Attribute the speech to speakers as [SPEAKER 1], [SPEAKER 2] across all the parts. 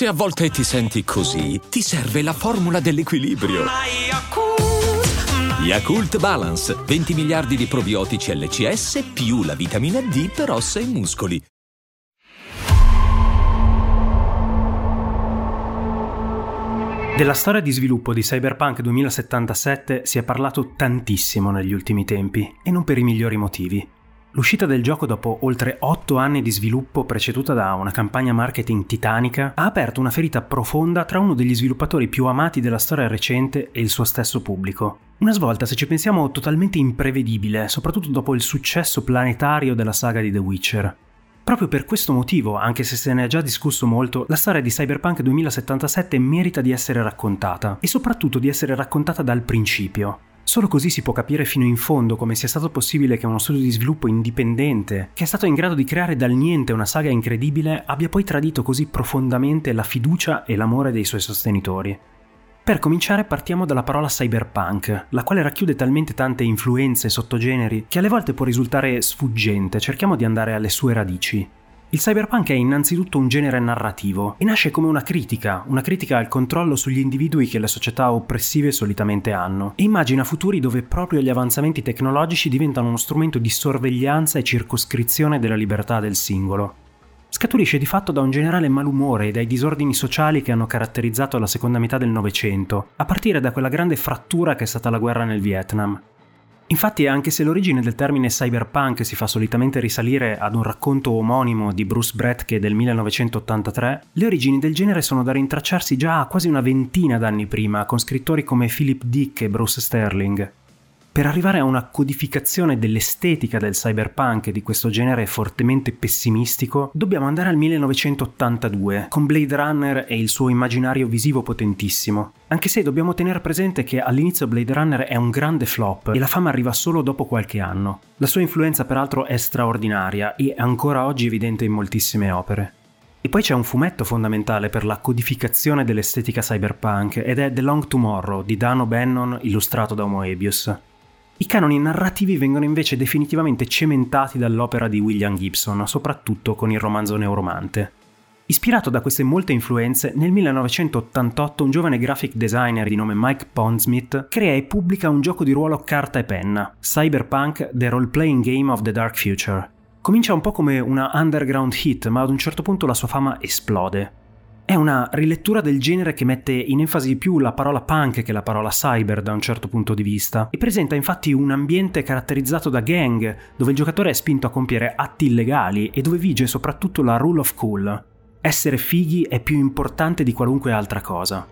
[SPEAKER 1] Se a volte ti senti così, ti serve la formula dell'equilibrio. Yakult Balance, 20 miliardi di probiotici LCS più la vitamina D per ossa e muscoli.
[SPEAKER 2] Della storia di sviluppo di Cyberpunk 2077 si è parlato tantissimo negli ultimi tempi, e non per i migliori motivi. L'uscita del gioco dopo oltre 8 anni di sviluppo preceduta da una campagna marketing titanica ha aperto una ferita profonda tra uno degli sviluppatori più amati della storia recente e il suo stesso pubblico. Una svolta, se ci pensiamo, totalmente imprevedibile, soprattutto dopo il successo planetario della saga di The Witcher. Proprio per questo motivo, anche se se ne è già discusso molto, la storia di Cyberpunk 2077 merita di essere raccontata e soprattutto di essere raccontata dal principio. Solo così si può capire fino in fondo come sia stato possibile che uno studio di sviluppo indipendente, che è stato in grado di creare dal niente una saga incredibile, abbia poi tradito così profondamente la fiducia e l'amore dei suoi sostenitori. Per cominciare partiamo dalla parola cyberpunk, la quale racchiude talmente tante influenze e sottogeneri che alle volte può risultare sfuggente, cerchiamo di andare alle sue radici. Il cyberpunk è innanzitutto un genere narrativo e nasce come una critica, una critica al controllo sugli individui che le società oppressive solitamente hanno, e immagina futuri dove proprio gli avanzamenti tecnologici diventano uno strumento di sorveglianza e circoscrizione della libertà del singolo. Scaturisce di fatto da un generale malumore e dai disordini sociali che hanno caratterizzato la seconda metà del Novecento, a partire da quella grande frattura che è stata la guerra nel Vietnam. Infatti, anche se l'origine del termine cyberpunk si fa solitamente risalire ad un racconto omonimo di Bruce Bretke del 1983, le origini del genere sono da rintracciarsi già quasi una ventina d'anni prima, con scrittori come Philip Dick e Bruce Sterling. Per arrivare a una codificazione dell'estetica del cyberpunk di questo genere fortemente pessimistico, dobbiamo andare al 1982, con Blade Runner e il suo immaginario visivo potentissimo. Anche se dobbiamo tenere presente che all'inizio Blade Runner è un grande flop e la fama arriva solo dopo qualche anno. La sua influenza peraltro è straordinaria e è ancora oggi evidente in moltissime opere. E poi c'è un fumetto fondamentale per la codificazione dell'estetica cyberpunk ed è The Long Tomorrow di Dan O'Bannon illustrato da Moebius. I canoni narrativi vengono invece definitivamente cementati dall'opera di William Gibson, soprattutto con il romanzo Neuromante. Ispirato da queste molte influenze, nel 1988 un giovane graphic designer di nome Mike Pondsmith crea e pubblica un gioco di ruolo carta e penna, Cyberpunk The Role Playing Game of the Dark Future. Comincia un po' come una underground hit, ma ad un certo punto la sua fama esplode. È una rilettura del genere che mette in enfasi più la parola punk che la parola cyber da un certo punto di vista e presenta infatti un ambiente caratterizzato da gang dove il giocatore è spinto a compiere atti illegali e dove vige soprattutto la rule of cool. Essere fighi è più importante di qualunque altra cosa.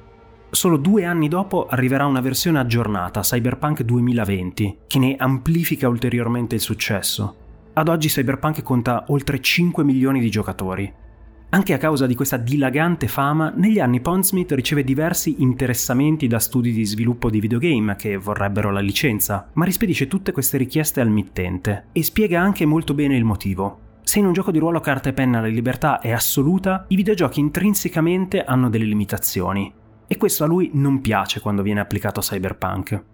[SPEAKER 2] Solo due anni dopo arriverà una versione aggiornata, Cyberpunk 2020, che ne amplifica ulteriormente il successo. Ad oggi Cyberpunk conta oltre 5 milioni di giocatori anche a causa di questa dilagante fama, negli anni Pondsmith riceve diversi interessamenti da studi di sviluppo di videogame che vorrebbero la licenza, ma rispedisce tutte queste richieste al mittente e spiega anche molto bene il motivo. Se in un gioco di ruolo carta e penna la libertà è assoluta, i videogiochi intrinsecamente hanno delle limitazioni. E questo a lui non piace quando viene applicato a Cyberpunk.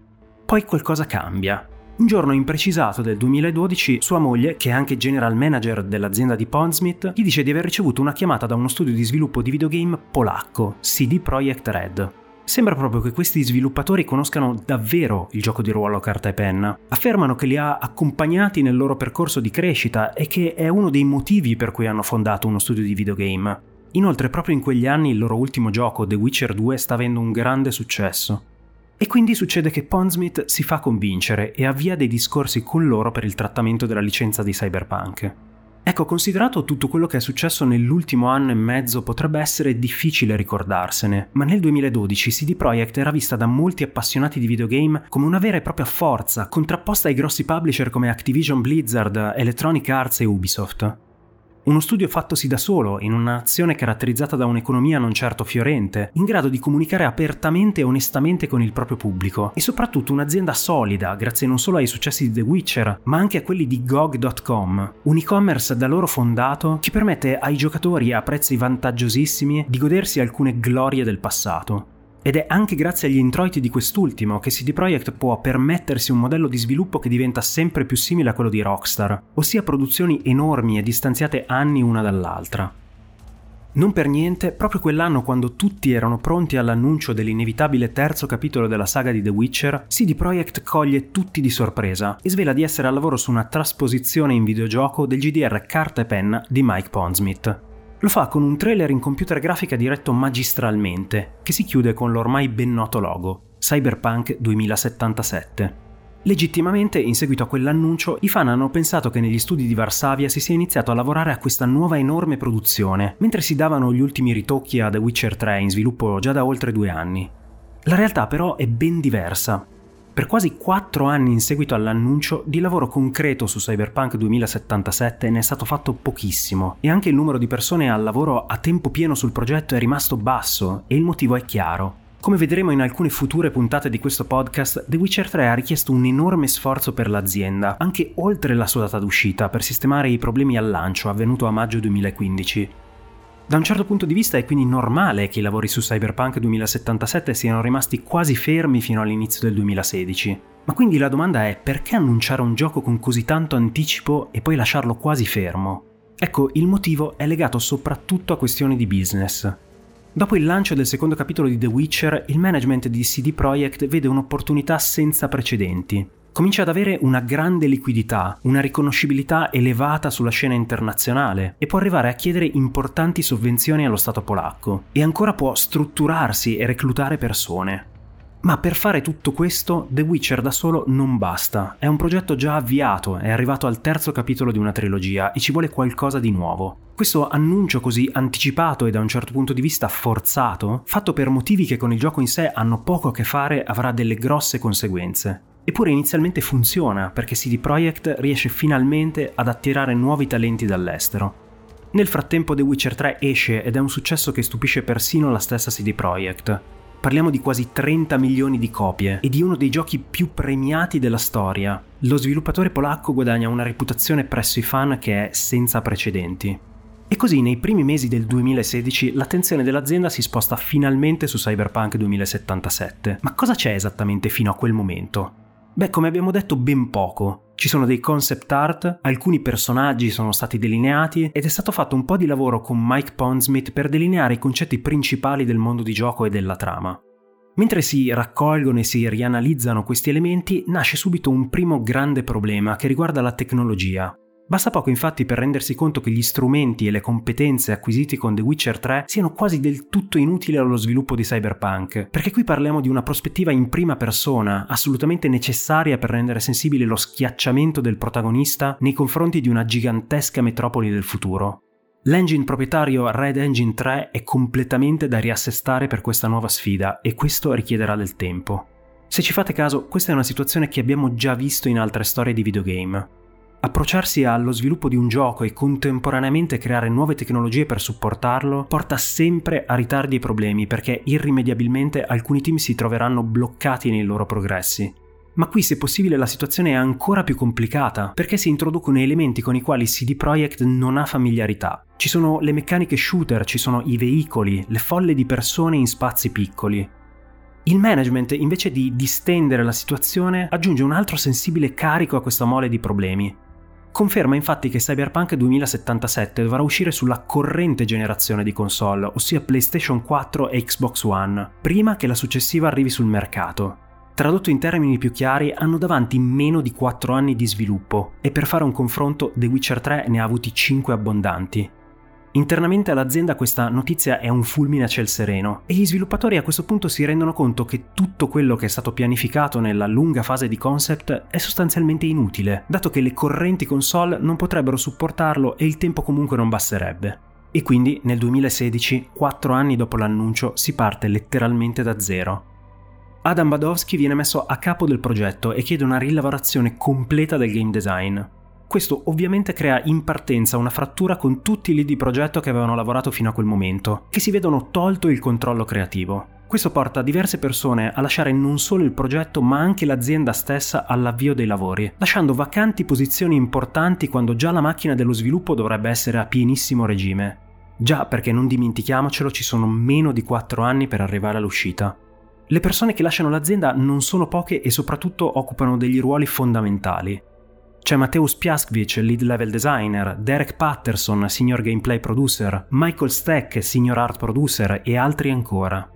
[SPEAKER 2] Poi qualcosa cambia. Un giorno imprecisato del 2012, sua moglie, che è anche general manager dell'azienda di Pondsmith, gli dice di aver ricevuto una chiamata da uno studio di sviluppo di videogame polacco, CD Projekt Red. Sembra proprio che questi sviluppatori conoscano davvero il gioco di ruolo carta e penna. Affermano che li ha accompagnati nel loro percorso di crescita e che è uno dei motivi per cui hanno fondato uno studio di videogame. Inoltre, proprio in quegli anni il loro ultimo gioco, The Witcher 2, sta avendo un grande successo. E quindi succede che Pondsmith si fa convincere e avvia dei discorsi con loro per il trattamento della licenza di Cyberpunk. Ecco, considerato tutto quello che è successo nell'ultimo anno e mezzo, potrebbe essere difficile ricordarsene, ma nel 2012 CD Projekt era vista da molti appassionati di videogame come una vera e propria forza, contrapposta ai grossi publisher come Activision Blizzard, Electronic Arts e Ubisoft. Uno studio fattosi da solo, in una nazione caratterizzata da un'economia non certo fiorente, in grado di comunicare apertamente e onestamente con il proprio pubblico, e soprattutto un'azienda solida, grazie non solo ai successi di The Witcher, ma anche a quelli di GOG.com, un e-commerce da loro fondato che permette ai giocatori a prezzi vantaggiosissimi di godersi alcune glorie del passato. Ed è anche grazie agli introiti di quest'ultimo che CD Projekt può permettersi un modello di sviluppo che diventa sempre più simile a quello di Rockstar, ossia produzioni enormi e distanziate anni una dall'altra. Non per niente, proprio quell'anno quando tutti erano pronti all'annuncio dell'inevitabile terzo capitolo della saga di The Witcher, CD Projekt coglie tutti di sorpresa e svela di essere al lavoro su una trasposizione in videogioco del GDR carta e penna di Mike Pondsmith. Lo fa con un trailer in computer grafica diretto magistralmente, che si chiude con l'ormai ben noto logo, Cyberpunk 2077. Legittimamente, in seguito a quell'annuncio, i fan hanno pensato che negli studi di Varsavia si sia iniziato a lavorare a questa nuova enorme produzione, mentre si davano gli ultimi ritocchi a The Witcher 3 in sviluppo già da oltre due anni. La realtà però è ben diversa. Per quasi quattro anni in seguito all'annuncio, di lavoro concreto su Cyberpunk 2077 ne è stato fatto pochissimo e anche il numero di persone al lavoro a tempo pieno sul progetto è rimasto basso e il motivo è chiaro. Come vedremo in alcune future puntate di questo podcast, The Witcher 3 ha richiesto un enorme sforzo per l'azienda, anche oltre la sua data d'uscita, per sistemare i problemi al lancio avvenuto a maggio 2015. Da un certo punto di vista è quindi normale che i lavori su Cyberpunk 2077 siano rimasti quasi fermi fino all'inizio del 2016. Ma quindi la domanda è perché annunciare un gioco con così tanto anticipo e poi lasciarlo quasi fermo? Ecco, il motivo è legato soprattutto a questioni di business. Dopo il lancio del secondo capitolo di The Witcher, il management di CD Projekt vede un'opportunità senza precedenti. Comincia ad avere una grande liquidità, una riconoscibilità elevata sulla scena internazionale e può arrivare a chiedere importanti sovvenzioni allo Stato polacco e ancora può strutturarsi e reclutare persone. Ma per fare tutto questo, The Witcher da solo non basta. È un progetto già avviato, è arrivato al terzo capitolo di una trilogia e ci vuole qualcosa di nuovo. Questo annuncio così anticipato e da un certo punto di vista forzato, fatto per motivi che con il gioco in sé hanno poco a che fare, avrà delle grosse conseguenze. Eppure inizialmente funziona perché CD Projekt riesce finalmente ad attirare nuovi talenti dall'estero. Nel frattempo The Witcher 3 esce ed è un successo che stupisce persino la stessa CD Projekt. Parliamo di quasi 30 milioni di copie e di uno dei giochi più premiati della storia. Lo sviluppatore polacco guadagna una reputazione presso i fan che è senza precedenti. E così nei primi mesi del 2016 l'attenzione dell'azienda si sposta finalmente su Cyberpunk 2077. Ma cosa c'è esattamente fino a quel momento? Beh, come abbiamo detto, ben poco. Ci sono dei concept art, alcuni personaggi sono stati delineati ed è stato fatto un po' di lavoro con Mike Pondsmith per delineare i concetti principali del mondo di gioco e della trama. Mentre si raccolgono e si rianalizzano questi elementi, nasce subito un primo grande problema che riguarda la tecnologia. Basta poco infatti per rendersi conto che gli strumenti e le competenze acquisiti con The Witcher 3 siano quasi del tutto inutili allo sviluppo di Cyberpunk, perché qui parliamo di una prospettiva in prima persona, assolutamente necessaria per rendere sensibile lo schiacciamento del protagonista nei confronti di una gigantesca metropoli del futuro. L'engine proprietario Red Engine 3 è completamente da riassestare per questa nuova sfida e questo richiederà del tempo. Se ci fate caso, questa è una situazione che abbiamo già visto in altre storie di videogame. Approcciarsi allo sviluppo di un gioco e contemporaneamente creare nuove tecnologie per supportarlo porta sempre a ritardi e problemi perché irrimediabilmente alcuni team si troveranno bloccati nei loro progressi. Ma qui se possibile la situazione è ancora più complicata perché si introducono elementi con i quali CD Projekt non ha familiarità. Ci sono le meccaniche shooter, ci sono i veicoli, le folle di persone in spazi piccoli. Il management, invece di distendere la situazione, aggiunge un altro sensibile carico a questa mole di problemi. Conferma infatti che Cyberpunk 2077 dovrà uscire sulla corrente generazione di console, ossia PlayStation 4 e Xbox One, prima che la successiva arrivi sul mercato. Tradotto in termini più chiari, hanno davanti meno di 4 anni di sviluppo e per fare un confronto The Witcher 3 ne ha avuti 5 abbondanti. Internamente all'azienda questa notizia è un fulmine a ciel sereno e gli sviluppatori a questo punto si rendono conto che tutto quello che è stato pianificato nella lunga fase di concept è sostanzialmente inutile, dato che le correnti console non potrebbero supportarlo e il tempo comunque non basterebbe. E quindi nel 2016, quattro anni dopo l'annuncio, si parte letteralmente da zero. Adam Badowski viene messo a capo del progetto e chiede una rilavorazione completa del game design. Questo ovviamente crea in partenza una frattura con tutti i lead di progetto che avevano lavorato fino a quel momento, che si vedono tolto il controllo creativo. Questo porta diverse persone a lasciare non solo il progetto ma anche l'azienda stessa all'avvio dei lavori, lasciando vacanti posizioni importanti quando già la macchina dello sviluppo dovrebbe essere a pienissimo regime. Già perché non dimentichiamocelo ci sono meno di 4 anni per arrivare all'uscita. Le persone che lasciano l'azienda non sono poche e soprattutto occupano degli ruoli fondamentali. C'è Mateusz Piaskvich, lead level designer, Derek Patterson, senior gameplay producer, Michael Steck, senior art producer e altri ancora.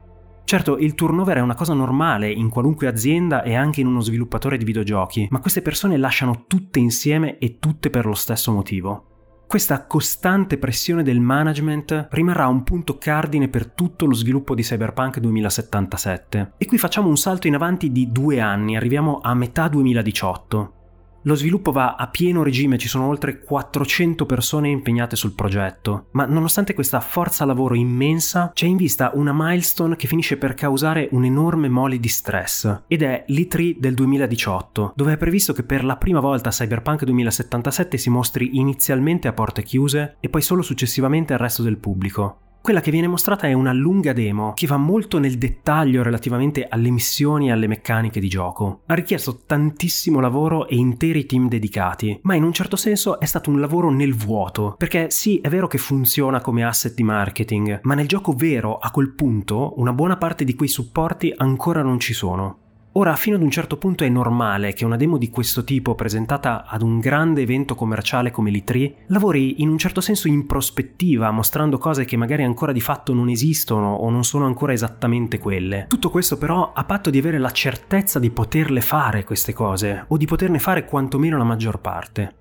[SPEAKER 2] Certo, il turnover è una cosa normale in qualunque azienda e anche in uno sviluppatore di videogiochi, ma queste persone lasciano tutte insieme e tutte per lo stesso motivo. Questa costante pressione del management rimarrà un punto cardine per tutto lo sviluppo di Cyberpunk 2077. E qui facciamo un salto in avanti di due anni, arriviamo a metà 2018. Lo sviluppo va a pieno regime, ci sono oltre 400 persone impegnate sul progetto, ma nonostante questa forza lavoro immensa, c'è in vista una milestone che finisce per causare un enorme mole di stress, ed è l'E3 del 2018, dove è previsto che per la prima volta Cyberpunk 2077 si mostri inizialmente a porte chiuse e poi solo successivamente al resto del pubblico. Quella che viene mostrata è una lunga demo che va molto nel dettaglio relativamente alle missioni e alle meccaniche di gioco. Ha richiesto tantissimo lavoro e interi team dedicati, ma in un certo senso è stato un lavoro nel vuoto, perché sì, è vero che funziona come asset di marketing, ma nel gioco vero, a quel punto, una buona parte di quei supporti ancora non ci sono. Ora, fino ad un certo punto è normale che una demo di questo tipo, presentata ad un grande evento commerciale come l'E3, lavori in un certo senso in prospettiva, mostrando cose che magari ancora di fatto non esistono o non sono ancora esattamente quelle. Tutto questo però a patto di avere la certezza di poterle fare queste cose, o di poterne fare quantomeno la maggior parte.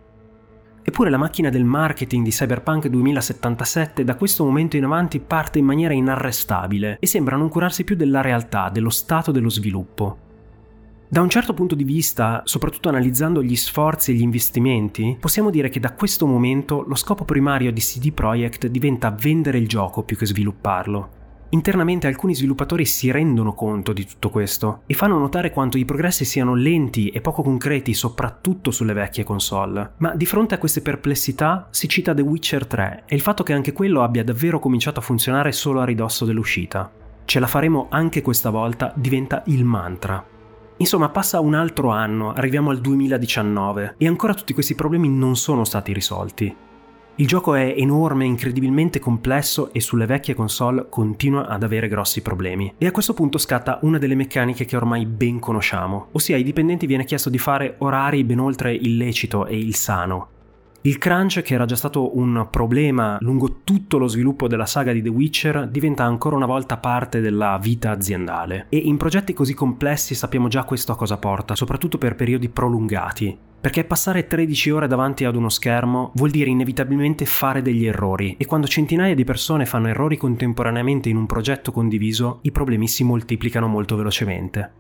[SPEAKER 2] Eppure la macchina del marketing di Cyberpunk 2077 da questo momento in avanti parte in maniera inarrestabile e sembra non curarsi più della realtà, dello stato dello sviluppo. Da un certo punto di vista, soprattutto analizzando gli sforzi e gli investimenti, possiamo dire che da questo momento lo scopo primario di CD Projekt diventa vendere il gioco più che svilupparlo. Internamente alcuni sviluppatori si rendono conto di tutto questo e fanno notare quanto i progressi siano lenti e poco concreti soprattutto sulle vecchie console. Ma di fronte a queste perplessità si cita The Witcher 3 e il fatto che anche quello abbia davvero cominciato a funzionare solo a ridosso dell'uscita. Ce la faremo anche questa volta diventa il mantra. Insomma, passa un altro anno, arriviamo al 2019 e ancora tutti questi problemi non sono stati risolti. Il gioco è enorme, incredibilmente complesso e sulle vecchie console continua ad avere grossi problemi. E a questo punto scatta una delle meccaniche che ormai ben conosciamo, ossia ai dipendenti viene chiesto di fare orari ben oltre il lecito e il sano, il crunch, che era già stato un problema lungo tutto lo sviluppo della saga di The Witcher, diventa ancora una volta parte della vita aziendale. E in progetti così complessi sappiamo già questo a cosa porta, soprattutto per periodi prolungati. Perché passare 13 ore davanti ad uno schermo vuol dire inevitabilmente fare degli errori e quando centinaia di persone fanno errori contemporaneamente in un progetto condiviso, i problemi si moltiplicano molto velocemente.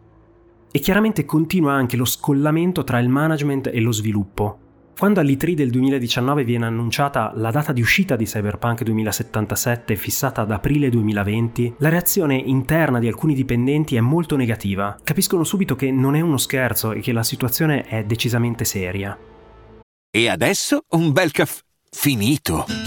[SPEAKER 2] E chiaramente continua anche lo scollamento tra il management e lo sviluppo, quando all'E3 del 2019 viene annunciata la data di uscita di Cyberpunk 2077 fissata ad aprile 2020, la reazione interna di alcuni dipendenti è molto negativa. Capiscono subito che non è uno scherzo e che la situazione è decisamente seria.
[SPEAKER 3] E adesso un bel caffè finito.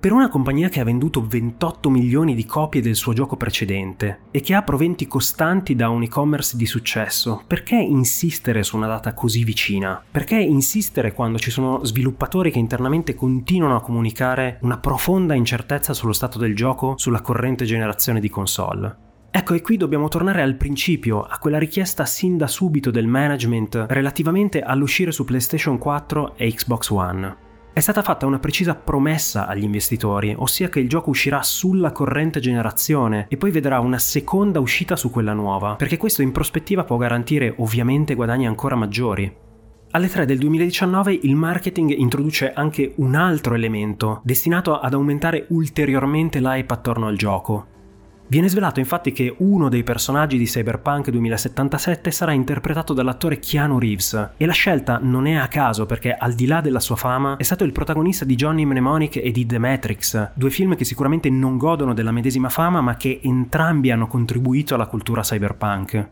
[SPEAKER 2] Per una compagnia che ha venduto 28 milioni di copie del suo gioco precedente e che ha proventi costanti da un e-commerce di successo, perché insistere su una data così vicina? Perché insistere quando ci sono sviluppatori che internamente continuano a comunicare una profonda incertezza sullo stato del gioco sulla corrente generazione di console? Ecco, e qui dobbiamo tornare al principio, a quella richiesta sin da subito del management relativamente all'uscire su PlayStation 4 e Xbox One. È stata fatta una precisa promessa agli investitori, ossia che il gioco uscirà sulla corrente generazione e poi vedrà una seconda uscita su quella nuova, perché questo in prospettiva può garantire ovviamente guadagni ancora maggiori. Alle 3 del 2019 il marketing introduce anche un altro elemento, destinato ad aumentare ulteriormente l'hype attorno al gioco, Viene svelato infatti che uno dei personaggi di Cyberpunk 2077 sarà interpretato dall'attore Keanu Reeves e la scelta non è a caso perché al di là della sua fama è stato il protagonista di Johnny Mnemonic e di The Matrix, due film che sicuramente non godono della medesima fama ma che entrambi hanno contribuito alla cultura cyberpunk.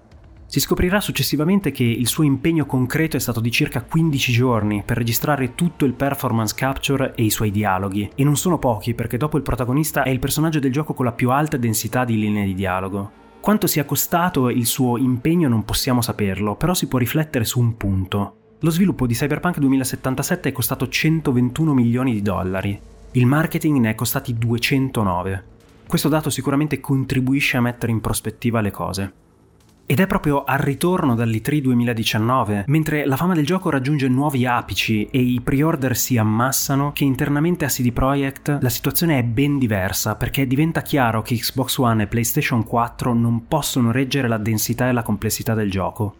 [SPEAKER 2] Si scoprirà successivamente che il suo impegno concreto è stato di circa 15 giorni per registrare tutto il performance capture e i suoi dialoghi, e non sono pochi perché dopo il protagonista è il personaggio del gioco con la più alta densità di linee di dialogo. Quanto sia costato il suo impegno non possiamo saperlo, però si può riflettere su un punto. Lo sviluppo di Cyberpunk 2077 è costato 121 milioni di dollari, il marketing ne è costati 209. Questo dato sicuramente contribuisce a mettere in prospettiva le cose. Ed è proprio al ritorno dall'E3 2019, mentre la fama del gioco raggiunge nuovi apici e i pre-order si ammassano, che internamente a CD Projekt la situazione è ben diversa perché diventa chiaro che Xbox One e PlayStation 4 non possono reggere la densità e la complessità del gioco.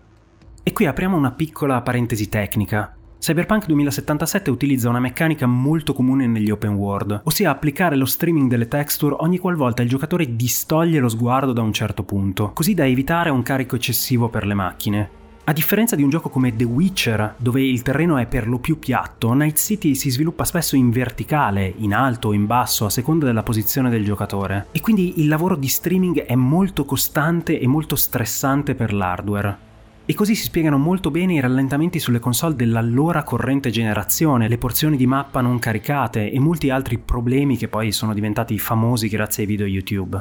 [SPEAKER 2] E qui apriamo una piccola parentesi tecnica. Cyberpunk 2077 utilizza una meccanica molto comune negli open world, ossia applicare lo streaming delle texture ogni qualvolta il giocatore distoglie lo sguardo da un certo punto, così da evitare un carico eccessivo per le macchine. A differenza di un gioco come The Witcher, dove il terreno è per lo più piatto, Night City si sviluppa spesso in verticale, in alto o in basso, a seconda della posizione del giocatore. E quindi il lavoro di streaming è molto costante e molto stressante per l'hardware. E così si spiegano molto bene i rallentamenti sulle console dell'allora corrente generazione, le porzioni di mappa non caricate e molti altri problemi che poi sono diventati famosi grazie ai video YouTube.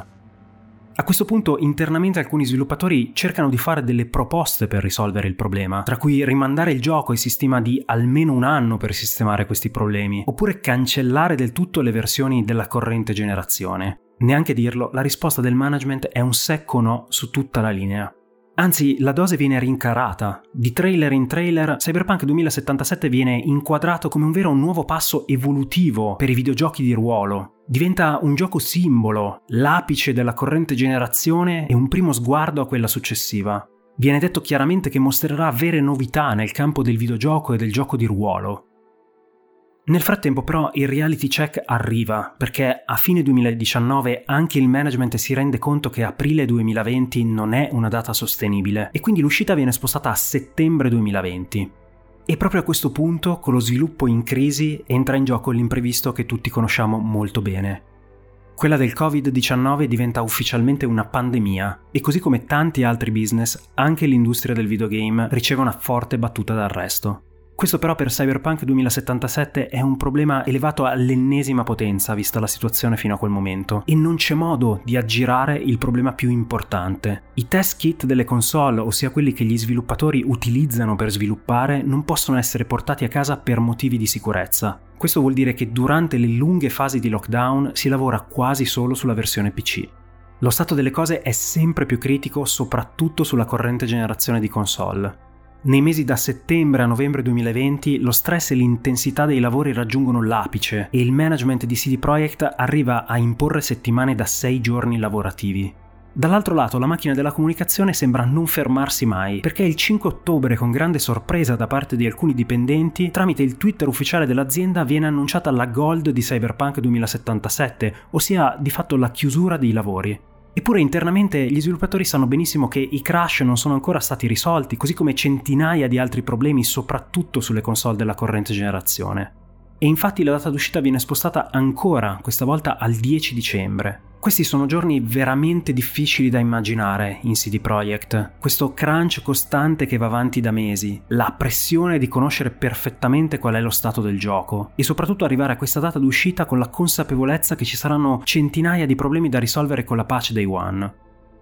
[SPEAKER 2] A questo punto internamente alcuni sviluppatori cercano di fare delle proposte per risolvere il problema, tra cui rimandare il gioco e si stima di almeno un anno per sistemare questi problemi, oppure cancellare del tutto le versioni della corrente generazione. Neanche dirlo, la risposta del management è un secco no su tutta la linea. Anzi, la dose viene rincarata. Di trailer in trailer, Cyberpunk 2077 viene inquadrato come un vero nuovo passo evolutivo per i videogiochi di ruolo. Diventa un gioco simbolo, l'apice della corrente generazione e un primo sguardo a quella successiva. Viene detto chiaramente che mostrerà vere novità nel campo del videogioco e del gioco di ruolo. Nel frattempo però il reality check arriva perché a fine 2019 anche il management si rende conto che aprile 2020 non è una data sostenibile e quindi l'uscita viene spostata a settembre 2020. E proprio a questo punto, con lo sviluppo in crisi, entra in gioco l'imprevisto che tutti conosciamo molto bene. Quella del Covid-19 diventa ufficialmente una pandemia e così come tanti altri business, anche l'industria del videogame riceve una forte battuta d'arresto. Questo però per Cyberpunk 2077 è un problema elevato all'ennesima potenza vista la situazione fino a quel momento e non c'è modo di aggirare il problema più importante. I test kit delle console, ossia quelli che gli sviluppatori utilizzano per sviluppare, non possono essere portati a casa per motivi di sicurezza. Questo vuol dire che durante le lunghe fasi di lockdown si lavora quasi solo sulla versione PC. Lo stato delle cose è sempre più critico soprattutto sulla corrente generazione di console. Nei mesi da settembre a novembre 2020 lo stress e l'intensità dei lavori raggiungono l'apice e il management di CD Projekt arriva a imporre settimane da 6 giorni lavorativi. Dall'altro lato la macchina della comunicazione sembra non fermarsi mai, perché il 5 ottobre con grande sorpresa da parte di alcuni dipendenti, tramite il Twitter ufficiale dell'azienda viene annunciata la Gold di Cyberpunk 2077, ossia di fatto la chiusura dei lavori. Eppure internamente gli sviluppatori sanno benissimo che i crash non sono ancora stati risolti, così come centinaia di altri problemi, soprattutto sulle console della corrente generazione. E infatti la data d'uscita viene spostata ancora, questa volta al 10 dicembre. Questi sono giorni veramente difficili da immaginare in CD Projekt. Questo crunch costante che va avanti da mesi, la pressione di conoscere perfettamente qual è lo stato del gioco e soprattutto arrivare a questa data d'uscita con la consapevolezza che ci saranno centinaia di problemi da risolvere con la patch day one.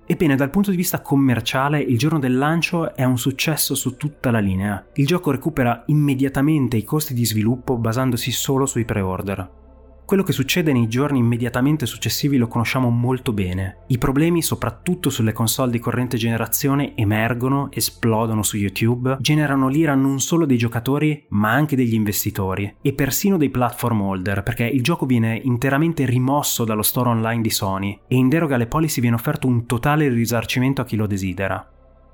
[SPEAKER 2] Ebbene, dal punto di vista commerciale, il giorno del lancio è un successo su tutta la linea. Il gioco recupera immediatamente i costi di sviluppo basandosi solo sui pre-order. Quello che succede nei giorni immediatamente successivi lo conosciamo molto bene. I problemi, soprattutto sulle console di corrente generazione, emergono, esplodono su YouTube, generano l'ira non solo dei giocatori, ma anche degli investitori e persino dei platform holder, perché il gioco viene interamente rimosso dallo store online di Sony e in deroga alle policy viene offerto un totale risarcimento a chi lo desidera.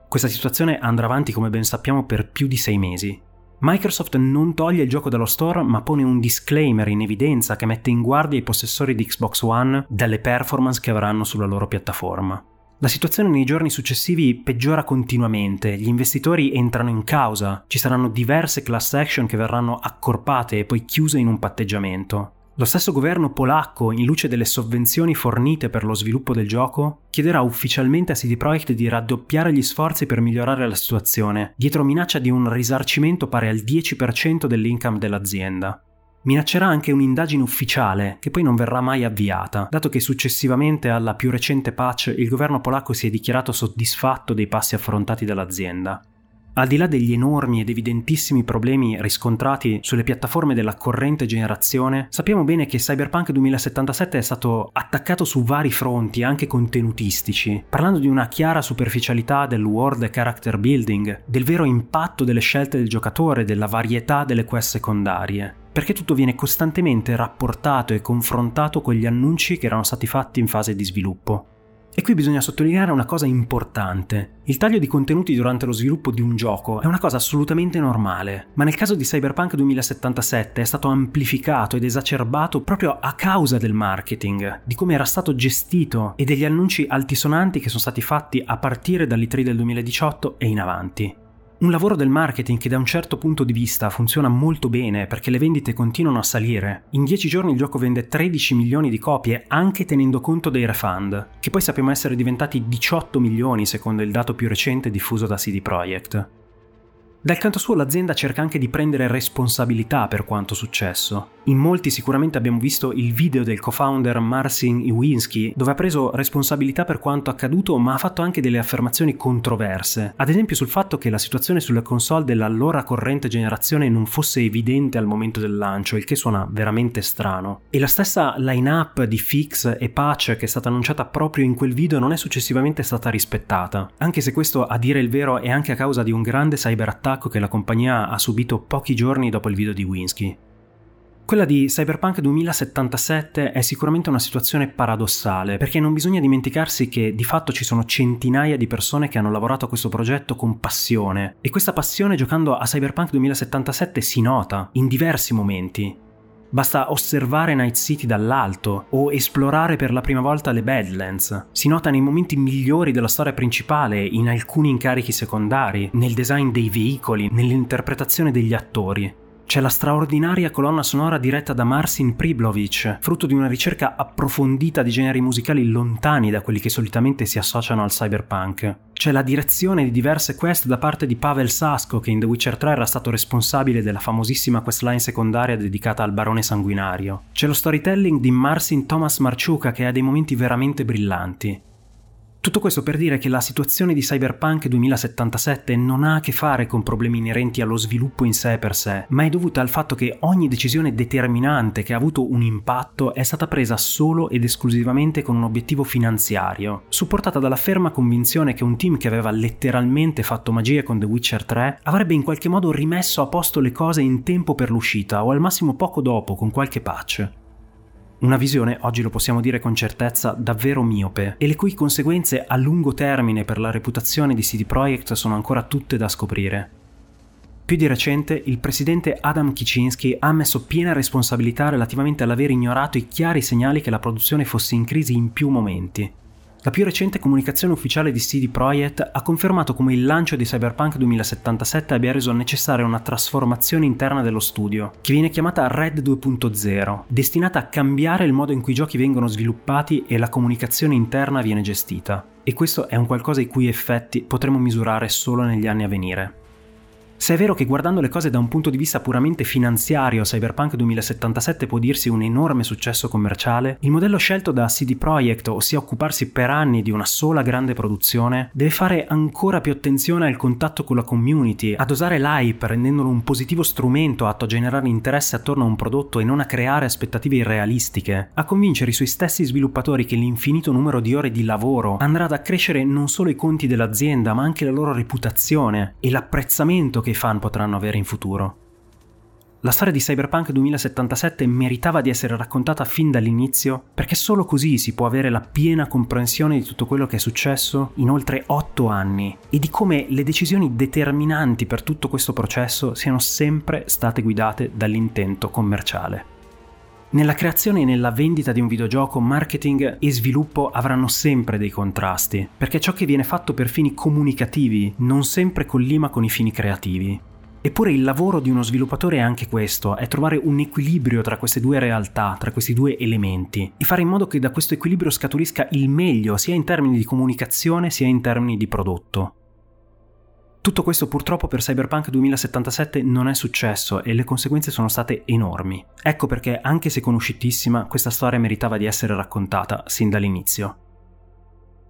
[SPEAKER 2] Questa situazione andrà avanti, come ben sappiamo, per più di sei mesi Microsoft non toglie il gioco dallo store ma pone un disclaimer in evidenza che mette in guardia i possessori di Xbox One dalle performance che avranno sulla loro piattaforma. La situazione nei giorni successivi peggiora continuamente, gli investitori entrano in causa, ci saranno diverse class action che verranno accorpate e poi chiuse in un patteggiamento. Lo stesso governo polacco, in luce delle sovvenzioni fornite per lo sviluppo del gioco, chiederà ufficialmente a CD Projekt di raddoppiare gli sforzi per migliorare la situazione, dietro minaccia di un risarcimento pari al 10% dell'income dell'azienda. Minaccerà anche un'indagine ufficiale, che poi non verrà mai avviata, dato che successivamente alla più recente patch il governo polacco si è dichiarato soddisfatto dei passi affrontati dall'azienda. Al di là degli enormi ed evidentissimi problemi riscontrati sulle piattaforme della corrente generazione, sappiamo bene che Cyberpunk 2077 è stato attaccato su vari fronti, anche contenutistici, parlando di una chiara superficialità del world character building, del vero impatto delle scelte del giocatore, della varietà delle quest secondarie perché tutto viene costantemente rapportato e confrontato con gli annunci che erano stati fatti in fase di sviluppo. E qui bisogna sottolineare una cosa importante. Il taglio di contenuti durante lo sviluppo di un gioco è una cosa assolutamente normale, ma nel caso di Cyberpunk 2077 è stato amplificato ed esacerbato proprio a causa del marketing, di come era stato gestito e degli annunci altisonanti che sono stati fatti a partire dall'E3 del 2018 e in avanti. Un lavoro del marketing che da un certo punto di vista funziona molto bene perché le vendite continuano a salire. In 10 giorni il gioco vende 13 milioni di copie anche tenendo conto dei refund, che poi sappiamo essere diventati 18 milioni secondo il dato più recente diffuso da CD Projekt. Dal canto suo l'azienda cerca anche di prendere responsabilità per quanto successo. In molti sicuramente abbiamo visto il video del co-founder Marcin Iwinski, dove ha preso responsabilità per quanto accaduto, ma ha fatto anche delle affermazioni controverse. Ad esempio sul fatto che la situazione sulle console dell'allora corrente generazione non fosse evidente al momento del lancio, il che suona veramente strano. E la stessa line-up di fix e patch che è stata annunciata proprio in quel video non è successivamente stata rispettata. Anche se questo, a dire il vero, è anche a causa di un grande cyberattacco che la compagnia ha subito pochi giorni dopo il video di Winsky. Quella di Cyberpunk 2077 è sicuramente una situazione paradossale, perché non bisogna dimenticarsi che di fatto ci sono centinaia di persone che hanno lavorato a questo progetto con passione, e questa passione giocando a Cyberpunk 2077 si nota in diversi momenti. Basta osservare Night City dall'alto o esplorare per la prima volta le Badlands. Si nota nei momenti migliori della storia principale, in alcuni incarichi secondari, nel design dei veicoli, nell'interpretazione degli attori. C'è la straordinaria colonna sonora diretta da Marcin Priblovic, frutto di una ricerca approfondita di generi musicali lontani da quelli che solitamente si associano al cyberpunk. C'è la direzione di diverse quest da parte di Pavel Sasko, che in The Witcher 3 era stato responsabile della famosissima questline secondaria dedicata al barone sanguinario. C'è lo storytelling di Marcin Thomas Marciuka, che ha dei momenti veramente brillanti. Tutto questo per dire che la situazione di Cyberpunk 2077 non ha a che fare con problemi inerenti allo sviluppo in sé per sé, ma è dovuta al fatto che ogni decisione determinante che ha avuto un impatto è stata presa solo ed esclusivamente con un obiettivo finanziario, supportata dalla ferma convinzione che un team che aveva letteralmente fatto magie con The Witcher 3 avrebbe in qualche modo rimesso a posto le cose in tempo per l'uscita o al massimo poco dopo con qualche patch. Una visione, oggi lo possiamo dire con certezza, davvero miope e le cui conseguenze a lungo termine per la reputazione di CD Projekt sono ancora tutte da scoprire. Più di recente, il presidente Adam Kicinski ha ammesso piena responsabilità relativamente all'aver ignorato i chiari segnali che la produzione fosse in crisi in più momenti. La più recente comunicazione ufficiale di CD Projekt ha confermato come il lancio di Cyberpunk 2077 abbia reso necessaria una trasformazione interna dello studio, che viene chiamata Red 2.0, destinata a cambiare il modo in cui i giochi vengono sviluppati e la comunicazione interna viene gestita. E questo è un qualcosa i cui effetti potremo misurare solo negli anni a venire. Se è vero che guardando le cose da un punto di vista puramente finanziario Cyberpunk 2077 può dirsi un enorme successo commerciale, il modello scelto da CD Projekt, ossia occuparsi per anni di una sola grande produzione, deve fare ancora più attenzione al contatto con la community, a dosare l'hype rendendolo un positivo strumento atto a generare interesse attorno a un prodotto e non a creare aspettative irrealistiche, a convincere i suoi stessi sviluppatori che l'infinito numero di ore di lavoro andrà ad accrescere non solo i conti dell'azienda ma anche la loro reputazione e l'apprezzamento che i fan potranno avere in futuro. La storia di Cyberpunk 2077 meritava di essere raccontata fin dall'inizio perché solo così si può avere la piena comprensione di tutto quello che è successo in oltre 8 anni e di come le decisioni determinanti per tutto questo processo siano sempre state guidate dall'intento commerciale. Nella creazione e nella vendita di un videogioco, marketing e sviluppo avranno sempre dei contrasti, perché ciò che viene fatto per fini comunicativi non sempre collima con i fini creativi. Eppure il lavoro di uno sviluppatore è anche questo, è trovare un equilibrio tra queste due realtà, tra questi due elementi, e fare in modo che da questo equilibrio scaturisca il meglio, sia in termini di comunicazione sia in termini di prodotto. Tutto questo purtroppo per Cyberpunk 2077 non è successo e le conseguenze sono state enormi. Ecco perché, anche se conosciutissima, questa storia meritava di essere raccontata sin dall'inizio.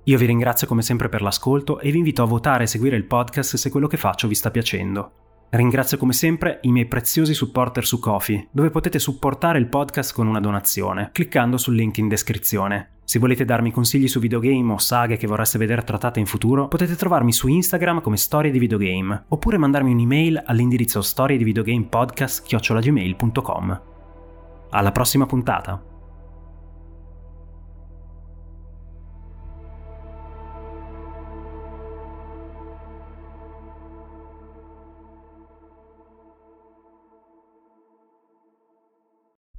[SPEAKER 2] Io vi ringrazio come sempre per l'ascolto e vi invito a votare e seguire il podcast se quello che faccio vi sta piacendo. Ringrazio come sempre i miei preziosi supporter su Kofi, dove potete supportare il podcast con una donazione, cliccando sul link in descrizione. Se volete darmi consigli su videogame o saghe che vorreste vedere trattate in futuro, potete trovarmi su Instagram come Storie di Videogame, oppure mandarmi un'email all'indirizzo storie di videogame podcast Alla prossima puntata!